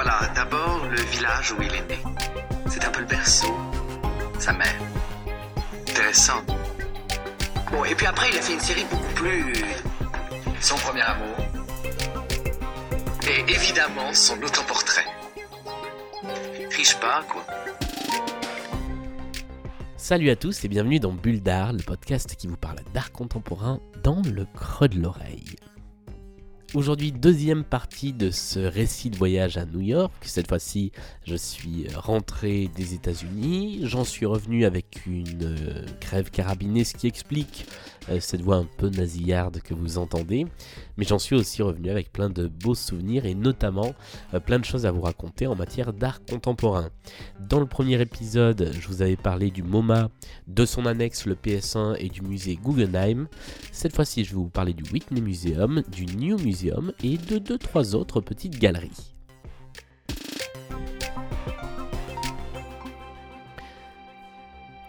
Voilà, d'abord le village où il est né. C'est un peu le berceau, sa mère. Intéressant. Bon, et puis après, il a fait une série beaucoup plus. Son premier amour. Et évidemment, son autoportrait. Triche pas, quoi. Salut à tous et bienvenue dans Bulle d'Art, le podcast qui vous parle d'art contemporain dans le creux de l'oreille. Aujourd'hui, deuxième partie de ce récit de voyage à New York. Cette fois-ci, je suis rentré des États-Unis. J'en suis revenu avec une euh, crève carabinée, ce qui explique cette voix un peu nasillarde que vous entendez. Mais j'en suis aussi revenu avec plein de beaux souvenirs et notamment euh, plein de choses à vous raconter en matière d'art contemporain. Dans le premier épisode, je vous avais parlé du MoMA, de son annexe le PS1 et du musée Guggenheim. Cette fois-ci, je vais vous parler du Whitney Museum, du New Museum et de deux trois autres petites galeries.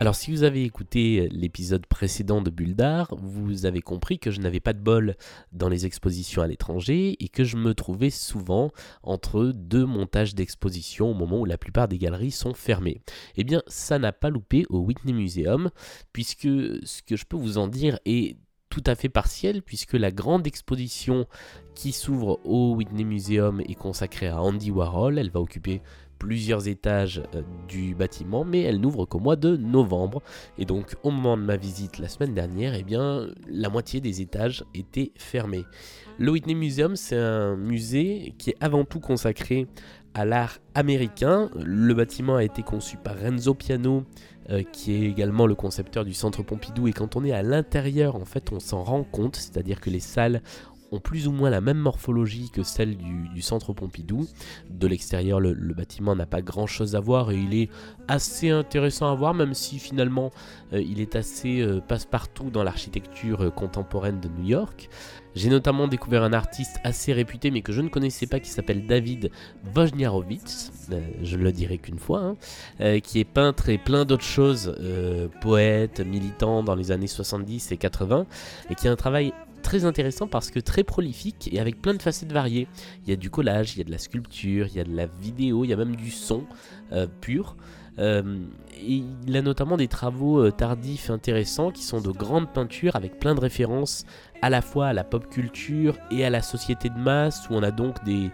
Alors si vous avez écouté l'épisode précédent de Bulle d'Art, vous avez compris que je n'avais pas de bol dans les expositions à l'étranger et que je me trouvais souvent entre deux montages d'expositions au moment où la plupart des galeries sont fermées. Eh bien ça n'a pas loupé au Whitney Museum puisque ce que je peux vous en dire est tout à fait partiel puisque la grande exposition qui s'ouvre au Whitney Museum est consacrée à Andy Warhol. Elle va occuper plusieurs étages euh, du bâtiment, mais elle n'ouvre qu'au mois de novembre. Et donc, au moment de ma visite la semaine dernière, eh bien, la moitié des étages étaient fermés. Le Whitney Museum, c'est un musée qui est avant tout consacré à l'art américain. Le bâtiment a été conçu par Renzo Piano, euh, qui est également le concepteur du centre Pompidou. Et quand on est à l'intérieur, en fait, on s'en rend compte, c'est-à-dire que les salles ont plus ou moins la même morphologie que celle du, centre Pompidou. De l'extérieur, le, bâtiment n'a pas grand chose à voir et il est assez intéressant à voir, même si finalement euh, il est assez euh, passe-partout dans l'architecture contemporaine de New York. J'ai notamment découvert un artiste assez réputé mais que je ne connaissais pas qui s'appelle David Wojnarowicz, euh, je ne le dirai qu'une fois, hein, euh, qui est peintre et plein d'autres choses, euh, poète, militant dans les années 70 et 80, et qui a un travail très intéressant parce que très prolifique et avec plein de facettes variées. Il y a du collage, il y a de la sculpture, il y a de la vidéo, il y a même du son pur. et il a notamment des travaux tardifs intéressants qui sont de grandes peintures avec plein de références à la fois à la pop culture et à la société de masse, où on a donc des,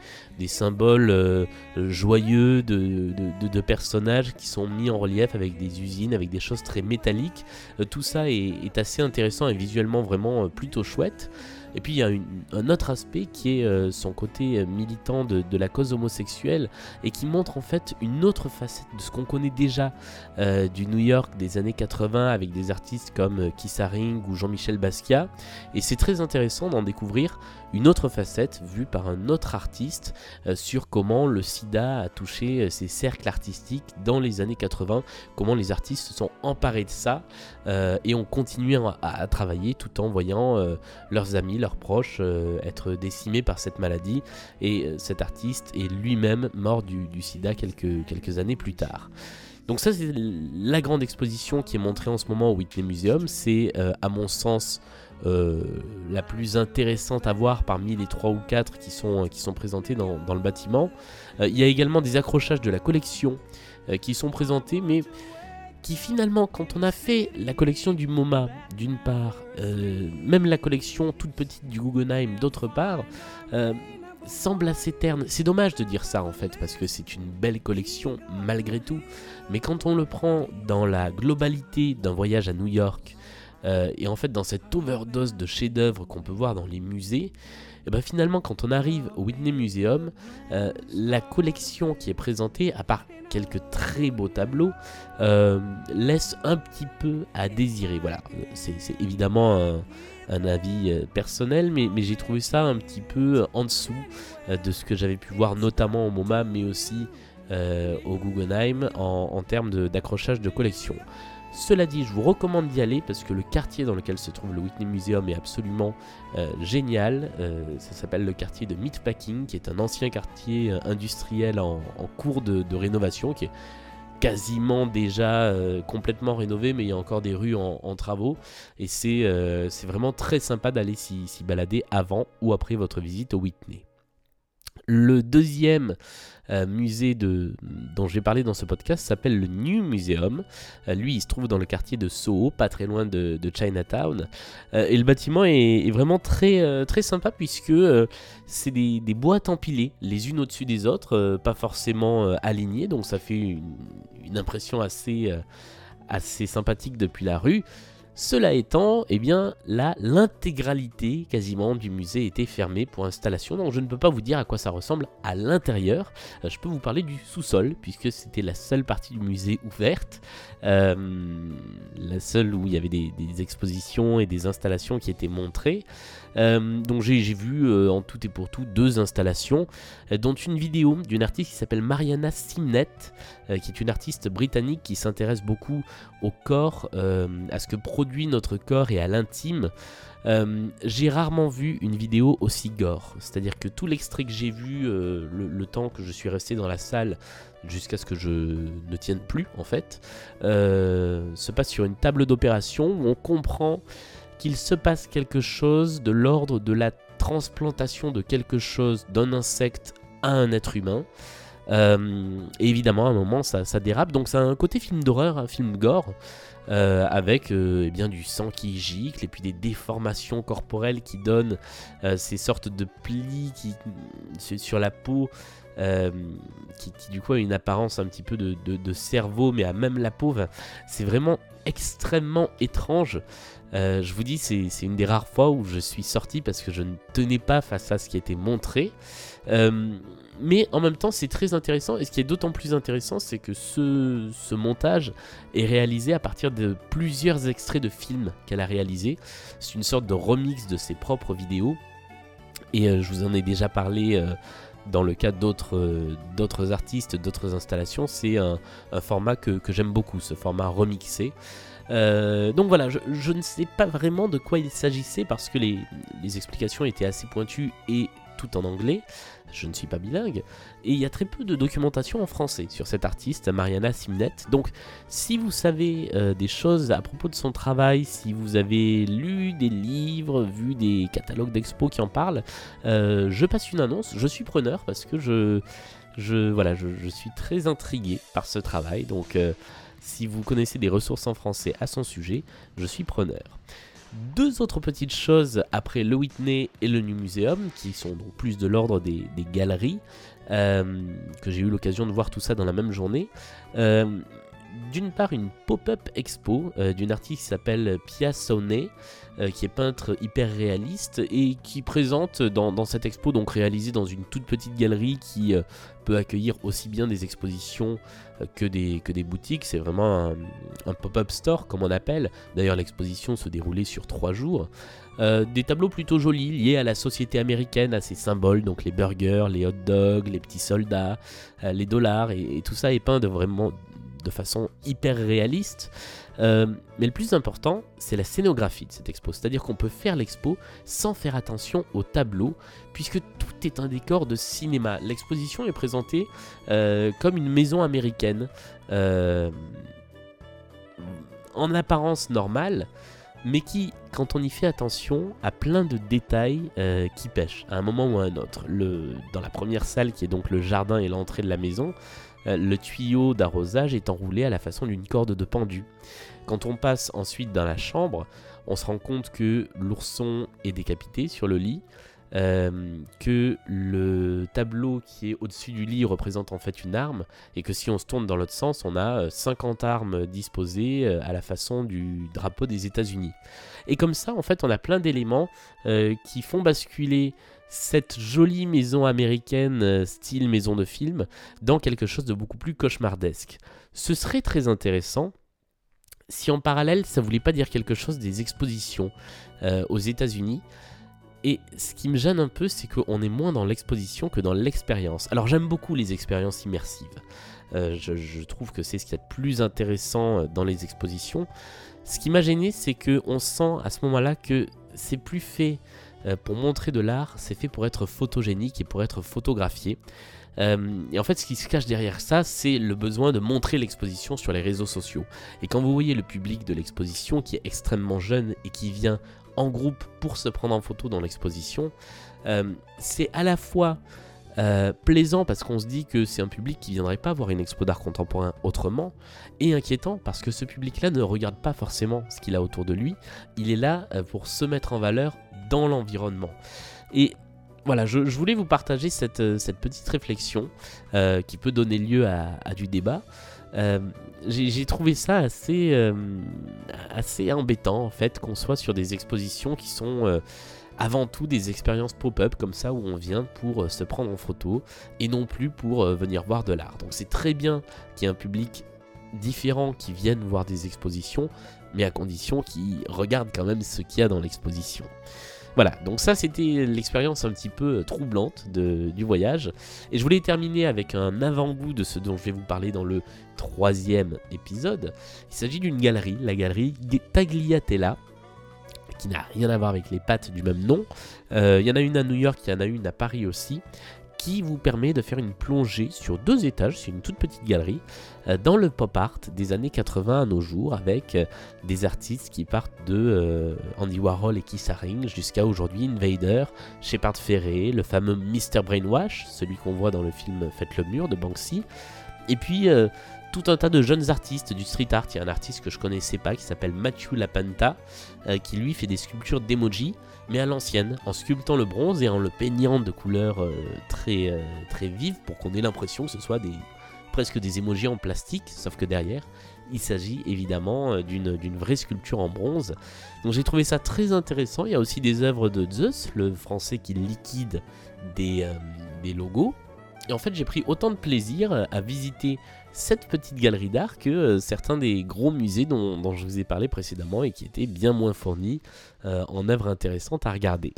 symboles euh, joyeux de, personnages qui sont mis en relief avec des usines, avec des choses très métalliques. Euh, tout ça est, est, assez intéressant et visuellement vraiment euh, plutôt chouette. Et puis il y a un autre aspect qui est euh, son côté euh, militant de, la cause homosexuelle et qui montre en fait une autre facette de ce qu'on connaît déjà euh, du New York des années 80 avec des artistes comme Keith Haring ou Jean-Michel Basquiat. Et c'est très intéressant d'en découvrir une autre facette vue par un autre artiste sur comment le sida a touché ces cercles artistiques dans les années 80, comment les artistes se sont emparés de ça et ont continué à, travailler tout en voyant leurs amis, leurs proches euh, être décimés par cette maladie. Et euh, cet artiste est lui-même mort du, sida quelques, années plus tard. Donc ça c'est la grande exposition qui est montrée en ce moment au Whitney Museum. C'est euh, à mon sens la plus intéressante à voir parmi les trois ou quatre qui sont, qui sont présentés dans, le bâtiment. il y a également des accrochages de la collection qui sont présentés, mais qui finalement, quand on a fait la collection du MoMA, d'une part, euh, même la collection toute petite du Guggenheim, d'autre part, euh, semble assez terne. C'est dommage de dire ça en fait, parce que c'est une belle collection malgré tout. Mais quand on le prend dans la globalité d'un voyage à New York, euh, et en fait dans cette overdose de chefs-d'œuvre qu'on peut voir dans les musées, et ben finalement quand on arrive au Whitney Museum, la collection qui est présentée, à part quelques très beaux tableaux, euh, laisse un petit peu à désirer. Voilà, c'est évidemment un, avis euh, personnel, mais, j'ai trouvé ça un petit peu en dessous euh, de ce que j'avais pu voir, notamment au MoMA, mais aussi au Guggenheim en, en termes d'accrochage de collection. Cela dit, je vous recommande d'y aller parce que le quartier dans lequel se trouve le Whitney Museum est absolument euh, génial. Euh, ça s'appelle le quartier de Meatpacking, qui est un ancien quartier euh, industriel en, cours de, rénovation, qui est quasiment déjà complètement rénové, mais il y a encore des rues en, travaux. Et c'est vraiment très sympa d'aller s'y balader avant ou après votre visite au Whitney. Le deuxième euh, musée dont j'ai parlé dans ce podcast s'appelle le New Museum. Euh, lui, il se trouve dans le quartier de Soho, pas très loin de, Chinatown. Euh, et le bâtiment est, vraiment très, très sympa puisque c'est des, boîtes empilées les unes au-dessus des autres, pas forcément alignées, donc ça fait une, impression assez sympathique depuis la rue. Cela étant, eh bien, l'intégralité quasiment du musée était fermée pour installation, donc je ne peux pas vous dire à quoi ça ressemble à l'intérieur. Euh, je peux vous parler du sous-sol, puisque c'était la seule partie du musée ouverte, euh, la seule où il y avait des, expositions et des installations qui étaient montrées. Euh, donc j'ai vu en tout et pour tout deux installations, dont une vidéo d'une artiste qui s'appelle Mariana Simnet, qui est une artiste britannique qui s'intéresse beaucoup au corps, à ce que produit notre corps et à l'intime, euh, j'ai rarement vu une vidéo aussi gore. C'est-à-dire que tout l'extrait que j'ai vu, euh, le, temps que je suis resté dans la salle, jusqu'à ce que je ne tienne plus en fait, euh, se passe sur une table d'opération où on comprend qu'il se passe quelque chose de l'ordre de la transplantation de quelque chose d'un insecte à un être humain. Et évidemment, à un moment, ça, dérape. Donc, c'est un côté film d'horreur, un film gore. Euh, avec euh, eh bien, du sang qui gicle et puis des déformations corporelles qui donnent euh, ces sortes de plis sur la peau qui, du coup a une apparence un petit peu de, cerveau mais à même la peau. c'est vraiment extrêmement étrange. je vous dis, c'est une des rares fois où je suis sorti parce que je ne tenais pas face à ce qui été montré mais en même temps, c'est très intéressant. Et ce qui est d'autant plus intéressant, c'est que ce, montage est réalisé à partir de plusieurs extraits de films qu'elle a réalisés. C'est une sorte de remix de ses propres vidéos. Et euh, je vous en ai déjà parlé euh, dans le cas d'autres euh, artistes, d'autres installations. C'est un, format que, j'aime beaucoup, ce format remixé. donc voilà, je, ne sais pas vraiment de quoi il s'agissait parce que les, les explications étaient assez pointues et tout en anglais je ne suis pas bilingue, et il y a très peu de documentation en français sur cette artiste, Mariana Simnet. Donc si vous savez euh, des choses à propos de son travail, si vous avez lu des livres, vu des catalogues d'expos qui en parlent, euh, je passe une annonce, je suis preneur parce que je, je, voilà, je, suis très intrigué par ce travail. Donc euh, si vous connaissez des ressources en français à son sujet, je suis preneur. Deux autres petites choses après le Whitney et le New Museum, qui sont donc plus de l'ordre des, galeries, euh, que j'ai eu l'occasion de voir tout ça dans la même journée. Euh, d'une part, une pop-up expo euh, d'une artiste qui s'appelle Pia Sonnet, qui est peintre hyper réaliste et qui présente dans, cette expo, donc réalisée dans une toute petite galerie qui peut accueillir aussi bien des expositions que des, que des boutiques. C'est vraiment un, pop-up store, comme on appelle. D'ailleurs, l'exposition se déroulait sur trois jours. Euh, des tableaux plutôt jolis liés à la société américaine, à ses symboles, donc les burgers, les hot dogs, les petits soldats, euh, les dollars, et, tout ça est peint de vraiment de façon hyper réaliste. Euh, mais le plus important, c'est la scénographie de cette expo. C'est-à-dire qu'on peut faire l'expo sans faire attention au tableau, puisque tout est un décor de cinéma. L'exposition est présentée euh, comme une maison américaine, euh, en apparence normale, mais qui, quand on y fait attention, a plein de détails qui pêchent à un moment ou à un autre. Le, dans la première salle, qui est donc le jardin et l'entrée de la maison, le tuyau d'arrosage est enroulé à la façon d'une corde de pendu. Quand on passe ensuite dans la chambre, on se rend compte que l'ourson est décapité sur le lit, euh, que le tableau qui est au-dessus du lit représente en fait une arme, et que si on se tourne dans l'autre sens, on a 50 euh, armes disposées à la façon du drapeau des États-Unis. Et comme ça, en fait, on a plein d'éléments qui font basculer cette jolie maison américaine euh, style maison de film dans quelque chose de beaucoup plus cauchemardesque. Ce serait très intéressant si en parallèle ça voulait pas dire quelque chose des expositions euh, aux États-Unis. Et ce qui me gêne un peu, c'est qu'on est moins dans l'exposition que dans l'expérience. Alors j'aime beaucoup les expériences immersives. Euh, je, je, trouve que c'est ce qu'il y a de plus intéressant dans les expositions. Ce qui m'a gêné, c'est qu'on sent à ce moment-là que c'est plus fait euh, pour montrer de l'art, c'est fait pour être photogénique et pour être photographié. Euh, et en fait, ce qui se cache derrière ça, c'est le besoin de montrer l'exposition sur les réseaux sociaux. Et quand vous voyez le public de l'exposition qui est extrêmement jeune et qui vient en groupe pour se prendre en photo dans l'exposition, euh, c'est à la fois Euh, plaisant parce qu'on se dit que c'est un public qui viendrait pas voir une expo d'art contemporain autrement, et inquiétant parce que ce public-là ne regarde pas forcément ce qu'il a autour de lui, il est là euh, pour se mettre en valeur dans l'environnement. Et voilà, je, voulais vous partager cette, euh, petite réflexion qui peut donner lieu à, du débat. J'ai trouvé ça assez, assez embêtant en fait qu'on soit sur des expositions qui sont avant tout des expériences pop-up comme ça où on vient pour euh, se prendre en photo et non plus pour euh, venir voir de l'art. Donc c'est très bien qu'il y ait un public différent qui vienne voir des expositions, mais à condition qu'il regarde quand même ce qu'il y a dans l'exposition. Voilà, donc ça c'était l'expérience un petit peu euh, troublante du voyage. Et je voulais terminer avec un avant-goût de ce dont je vais vous parler dans le troisième épisode. Il s'agit d'une galerie, la galerie Tagliatella, qui n'a rien à voir avec les pattes du même nom. Euh, il y en a une à New York, il y en a une à Paris aussi, qui vous permet de faire une plongée sur deux étages, c'est une toute petite galerie, euh, dans le pop art des années 80 à nos jours, avec euh, des artistes qui partent de Andy Warhol et Keith Haring jusqu'à aujourd'hui Invader, Shepard Ferré, le fameux Mr. Brainwash, celui qu'on voit dans le film Faites le mur de Banksy, et puis tout un tas de jeunes artistes du street art. Il y a un artiste que je connaissais pas qui s'appelle Matthew Lapanta, euh, qui lui fait des sculptures d'emoji, mais à l'ancienne, en sculptant le bronze et en le peignant de couleurs euh, très, euh, très vives pour qu'on ait l'impression que ce soit des, presque des emojis en plastique, sauf que derrière, il s'agit évidemment d'une vraie sculpture en bronze. Donc j'ai trouvé ça très intéressant. Il y a aussi des œuvres de Zeus, le français qui liquide des logos. Et en fait, j'ai pris autant de plaisir à visiter cette petite galerie d'art que euh, certains des gros musées dont, je vous ai parlé précédemment et qui étaient bien moins fournis euh, en œuvres intéressantes à regarder.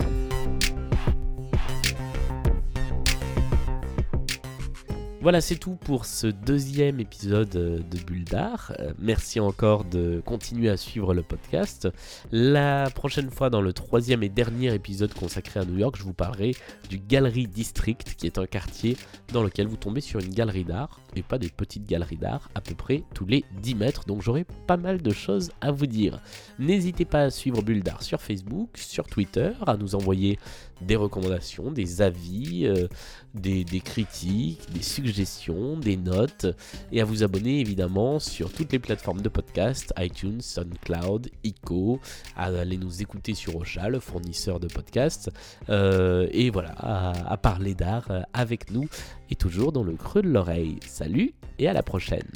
Voilà, c'est tout pour ce deuxième épisode euh, de Bulle d'Art. Euh, merci encore de continuer à suivre le podcast. La prochaine fois, dans le troisième et dernier épisode consacré à New York, je vous parlerai du Gallery District, qui est un quartier dans lequel vous tombez sur une galerie d'art, et pas des petites galeries d'art, à peu près tous les 10 mètres. Donc j'aurai pas mal de choses à vous dire. N'hésitez pas à suivre Bulle sur Facebook, sur Twitter, à nous envoyer des recommandations, des avis, euh, des, critiques, des suggestions, des notes, et à vous abonner évidemment sur toutes les plateformes de podcast, iTunes, SoundCloud, ICO, à aller nous écouter sur Ocha, le fournisseur de podcasts, euh, et voilà, à parler d'art avec nous, et toujours dans le creux de l'oreille. Salut et à la prochaine